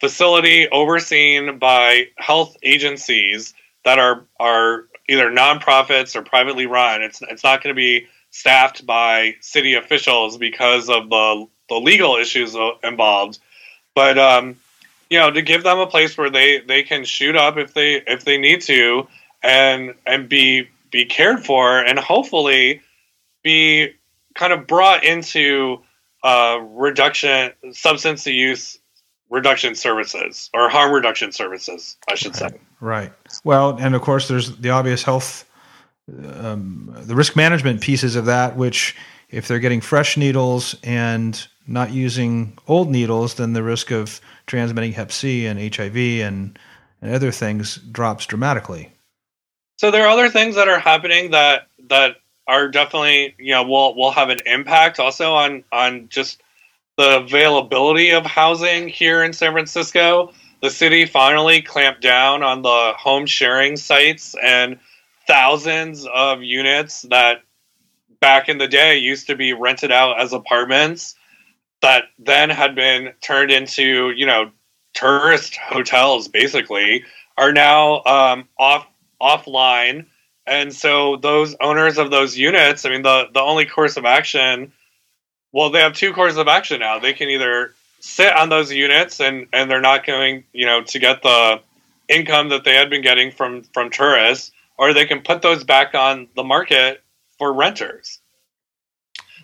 facility overseen by health agencies that are are either nonprofits or privately run. It's it's not going to be staffed by city officials because of the the legal issues involved. But um, you know, to give them a place where they they can shoot up if they if they need to, and and be be cared for, and hopefully be kind of brought into uh, reduction substance use reduction services or harm reduction services, I should say. Right. Well, and of course, there's the obvious health, um, the risk management pieces of that, which if they're getting fresh needles and not using old needles, then the risk of transmitting Hep C and HIV and, and other things drops dramatically. So there are other things that are happening that that are definitely you know will will have an impact also on on just the availability of housing here in San Francisco. The city finally clamped down on the home sharing sites and thousands of units that back in the day used to be rented out as apartments that then had been turned into, you know, tourist hotels basically are now um, off offline. And so those owners of those units, I mean, the, the only course of action well, they have two courses of action now. They can either sit on those units and, and they're not going, you know, to get the income that they had been getting from, from tourists, or they can put those back on the market for renters.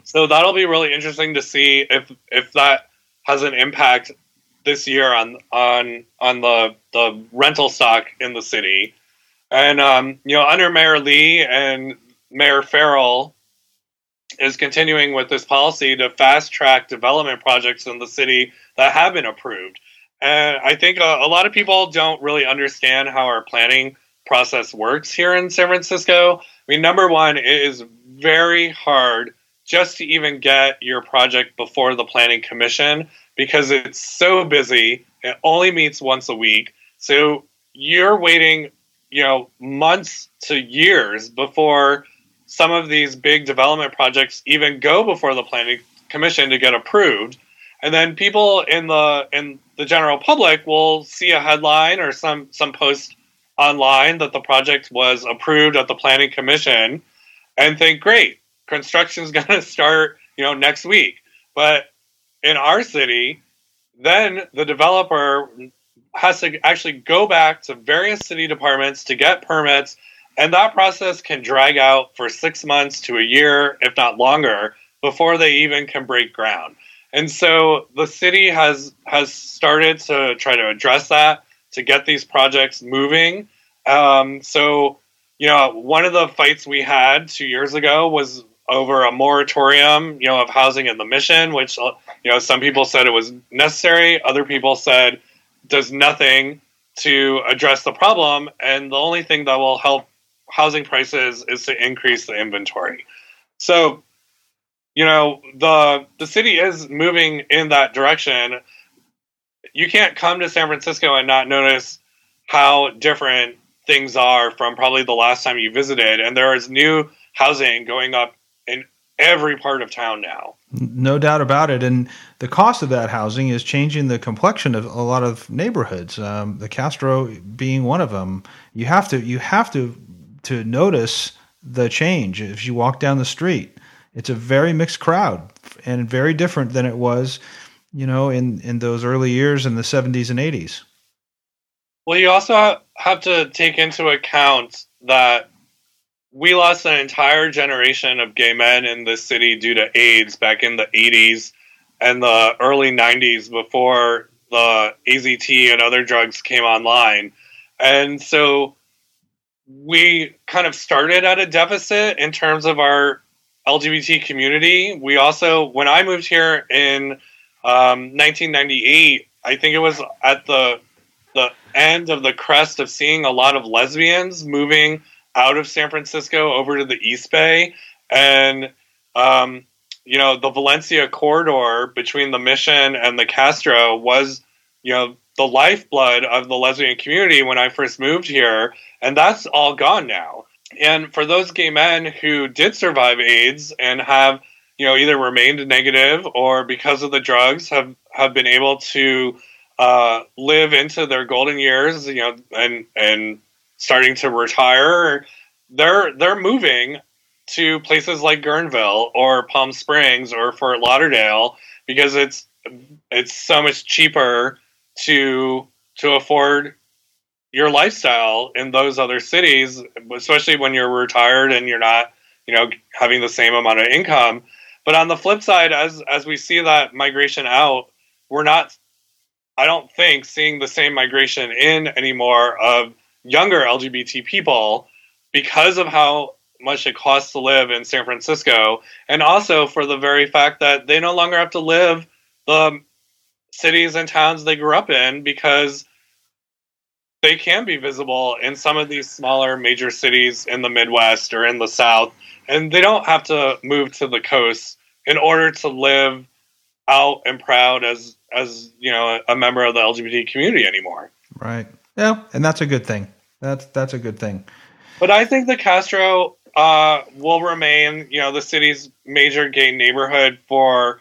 So that'll be really interesting to see if if that has an impact this year on on on the the rental stock in the city. And um, you know, under Mayor Lee and Mayor Farrell, is continuing with this policy to fast track development projects in the city that have been approved. And I think a, a, lot of people don't really understand how our planning process works here in San Francisco. I mean, number one, it is very hard just to even get your project before the planning commission because it's so busy. It only meets once a week. So you're waiting, you know, months to years before some of these big development projects even go before the planning commission to get approved. And then people in the in the general public will see a headline or some some post online that the project was approved at the planning commission and think great construction's going to start you know next week. But in our city then the developer has to actually go back to various city departments to get permits and that process can drag out for six months to a year, if not longer, before they even can break ground. And so the city has has started to try to address that to get these projects moving. Um, so, you know, one of the fights we had two years ago was over a moratorium, you know, of housing in the mission, which you know some people said it was necessary, other people said does nothing to address the problem, and the only thing that will help housing prices is to increase the inventory. So, you know, the the city is moving in that direction. You can't come to San Francisco and not notice how different things are from probably the last time you visited and there is new housing going up in every part of town now. No doubt about it. And the cost of that housing is changing the complexion of a lot of neighborhoods. Um, the Castro being one of them. You have to you have to to notice the change if you walk down the street. It's a very mixed crowd and very different than it was, you know, in in those early years in the 70s and 80s. Well, you also have to take into account that we lost an entire generation of gay men in this city due to AIDS back in the 80s and the early 90s before the AZT and other drugs came online. And so we kind of started at a deficit in terms of our LGBT community. We also, when I moved here in um, 1998, I think it was at the the end of the crest of seeing a lot of lesbians moving out of San Francisco over to the East Bay, and um, you know the Valencia corridor between the Mission and the Castro was you know the lifeblood of the lesbian community when I first moved here, and that's all gone now. And for those gay men who did survive AIDS and have you know either remained negative or because of the drugs have have been able to uh, live into their golden years, you know, and and starting to retire, they're they're moving to places like Guerneville or Palm Springs or Fort Lauderdale because it's it's so much cheaper to to afford your lifestyle in those other cities, especially when you're retired and you're not, you know, having the same amount of income. But on the flip side, as as we see that migration out, we're not I don't think seeing the same migration in anymore of younger LGBT people because of how much it costs to live in San Francisco, and also for the very fact that they no longer have to live the cities and towns they grew up in because they can be visible in some of these smaller major cities in the Midwest or in the South, and they don't have to move to the coast in order to live out and proud as as you know a member of the LGBT community anymore. Right. Yeah, and that's a good thing. That's that's a good thing. But I think the Castro uh, will remain, you know, the city's major gay neighborhood for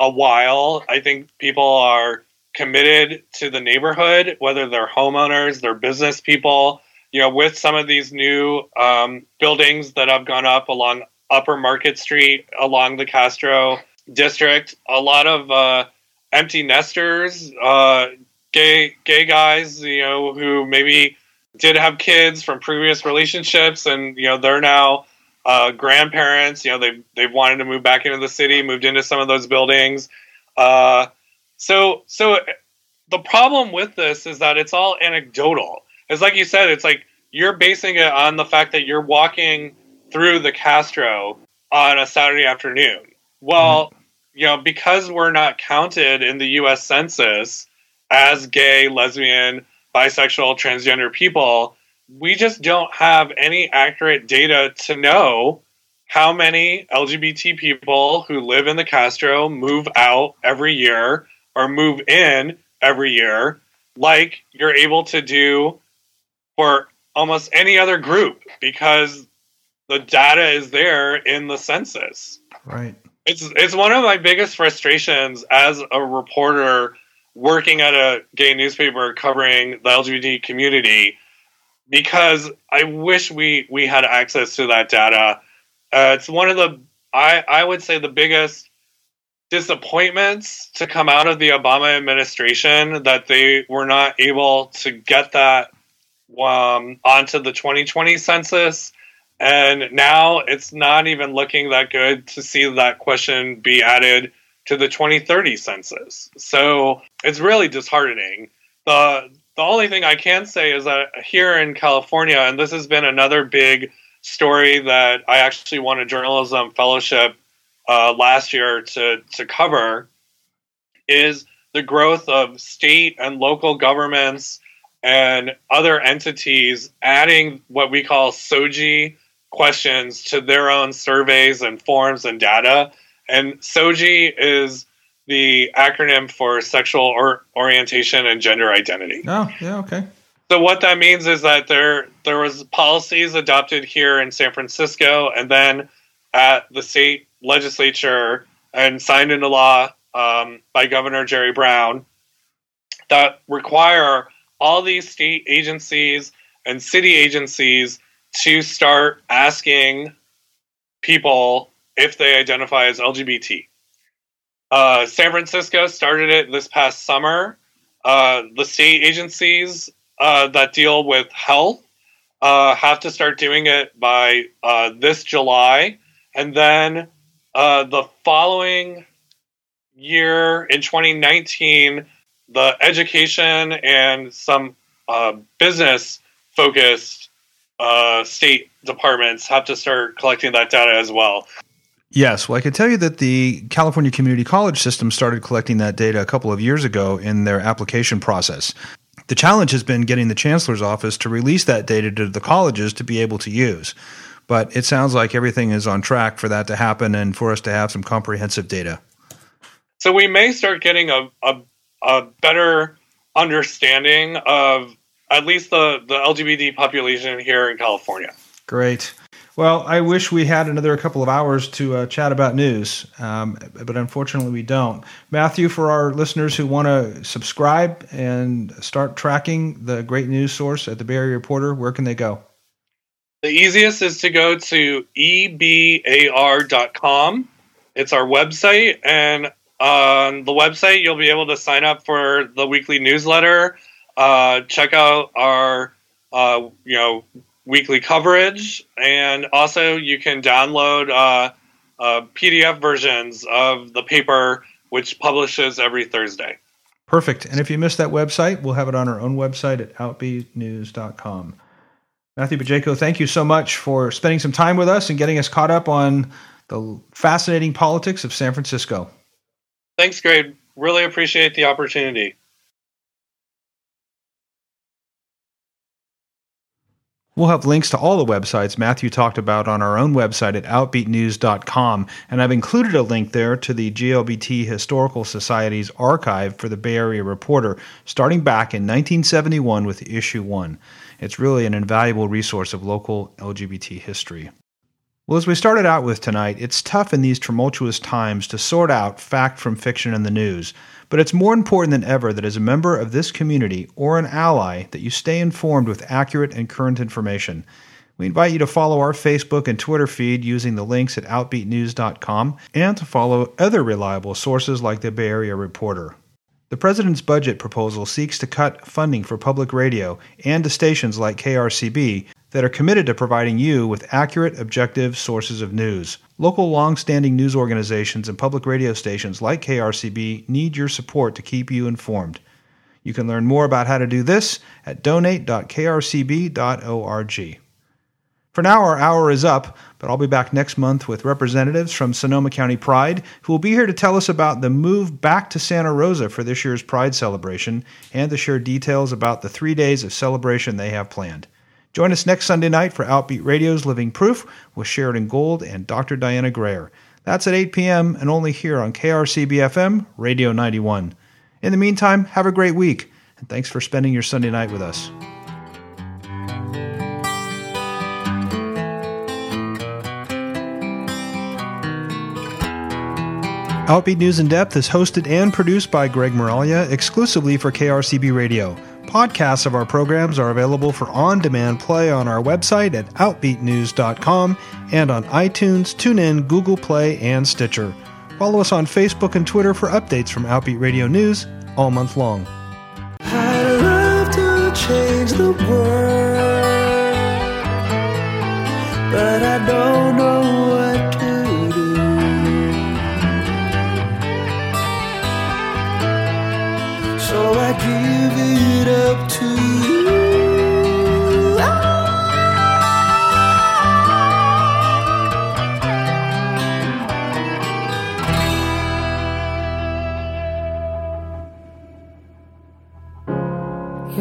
a while. I think people are committed to the neighborhood, whether they're homeowners, they're business people. You know, with some of these new um, buildings that have gone up along Upper Market Street, along the Castro district, a lot of uh, empty nesters, uh, gay gay guys, you know, who maybe did have kids from previous relationships, and you know they're now uh, grandparents. You know they they've wanted to move back into the city, moved into some of those buildings. Uh, so so the problem with this is that it's all anecdotal. It's like you said, it's like you're basing it on the fact that you're walking through the Castro on a Saturday afternoon. Well, mm-hmm. you know, because we're not counted in the US Census as gay, lesbian, bisexual, transgender people, we just don't have any accurate data to know how many LGBT people who live in the Castro move out every year or move in every year, like you're able to do for almost any other group because the data is there in the census. Right. It's it's one of my biggest frustrations as a reporter working at a gay newspaper covering the LGBT community because I wish we we had access to that data. Uh, it's one of the I I would say the biggest disappointments to come out of the Obama administration that they were not able to get that um, onto the 2020 census. And now it's not even looking that good to see that question be added to the 2030 census. So it's really disheartening. The the only thing I can say is that here in California, and this has been another big story that I actually won a journalism fellowship uh, last year to to cover, is the growth of state and local governments and other entities adding what we call SOGI questions to their own surveys and forms and data. And SOGI is the acronym for sexual or orientation and gender identity. Oh, yeah, okay. So what that means is that there there was policies adopted here in San Francisco and then at the state legislature and signed into law um, by Governor Jerry Brown that require all these state agencies and city agencies to start asking people if they identify as LGBT. Uh, San Francisco started it this past summer. Uh, the state agencies uh, that deal with health uh, have to start doing it by uh, this July. And then uh, the following year in 2019, the education and some business focused state departments have to start collecting that data as well. Yes, well, I can tell you that the California Community College system started collecting that data a couple of years ago in their application process. The challenge has been getting the chancellor's office to release that data to the colleges to be able to use. But it sounds like everything is on track for that to happen and for us to have some comprehensive data. So we may start getting a, a, a better understanding of at least the, the LGBT population here in California. Great. Well, I wish we had another couple of hours to uh, chat about news, um, but unfortunately we don't. Matthew, for our listeners who want to subscribe and start tracking the great news source at the Bay Area Reporter, where can they go? The easiest is to go to ebar.com. It's our website, and on the website you'll be able to sign up for the weekly newsletter. Uh, check out our uh, you know weekly coverage, and also you can download uh, uh, PDF versions of the paper, which publishes every Thursday. Perfect. And if you missed that website, we'll have it on our own website at outbeatnews.com. Matthew Bajko, thank you so much for spending some time with us and getting us caught up on the fascinating politics of San Francisco. Thanks, Greg. Really appreciate the opportunity. We'll have links to all the websites Matthew talked about on our own website at outbeatnews.com, and I've included a link there to the GLBT Historical Society's archive for the Bay Area Reporter, starting back in 1971 with issue 1. It's really an invaluable resource of local LGBT history. Well, as we started out with tonight, it's tough in these tumultuous times to sort out fact from fiction in the news. But it's more important than ever that as a member of this community or an ally that you stay informed with accurate and current information. We invite you to follow our Facebook and Twitter feed using the links at outbeatnews.com and to follow other reliable sources like the Bay Area Reporter. The President's budget proposal seeks to cut funding for public radio and to stations like KRCB that are committed to providing you with accurate, objective sources of news. Local long-standing news organizations and public radio stations like KRCB need your support to keep you informed. You can learn more about how to do this at donate.krcb.org. For now, our hour is up, but I'll be back next month with representatives from Sonoma County Pride who will be here to tell us about the move back to Santa Rosa for this year's Pride celebration and to share details about the three days of celebration they have planned. Join us next Sunday night for Outbeat Radio's Living Proof with Sheridan Gold and Dr. Diana Greer. That's at 8 p.m. and only here on KRCB FM, Radio 91. In the meantime, have a great week, and thanks for spending your Sunday night with us. Outbeat News in Depth is hosted and produced by Greg Moralia exclusively for KRCB Radio. Podcasts of our programs are available for on demand play on our website at OutbeatNews.com and on iTunes, TuneIn, Google Play, and Stitcher. Follow us on Facebook and Twitter for updates from Outbeat Radio News all month long. I'd love to change the world, but I don't know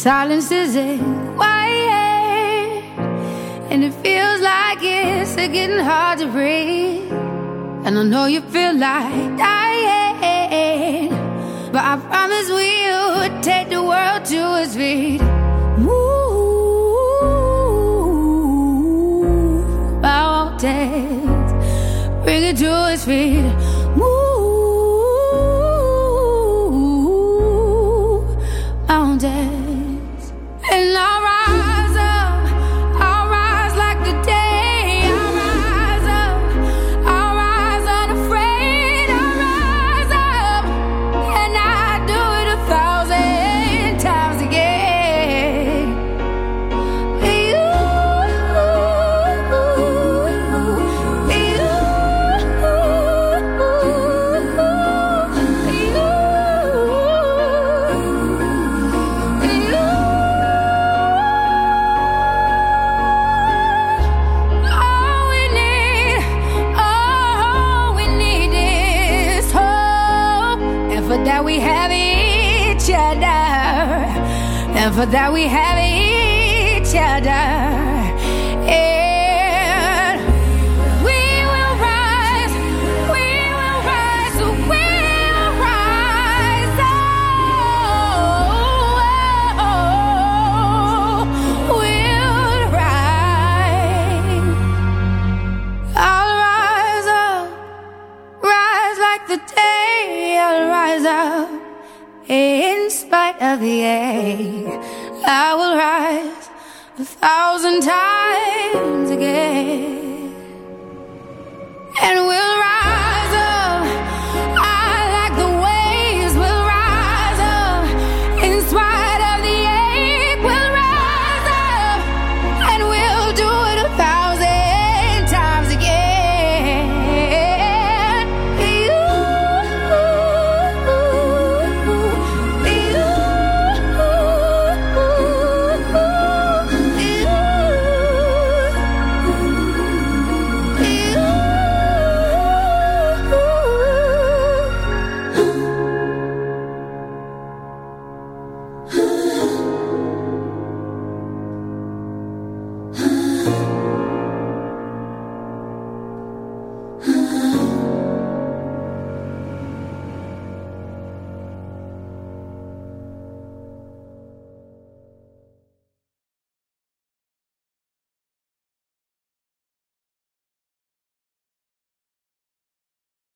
silence is quiet, and it feels like it's getting hard to breathe. And I know you feel like dying, but I promise we'll take the world to its feet. Move mountains, bring it to its feet. For that we have each other. And we will rise, we will rise, we will rise. Oh, we'll rise. I'll rise up, rise like the day. I'll rise up in spite of the ache. I will rise a thousand times.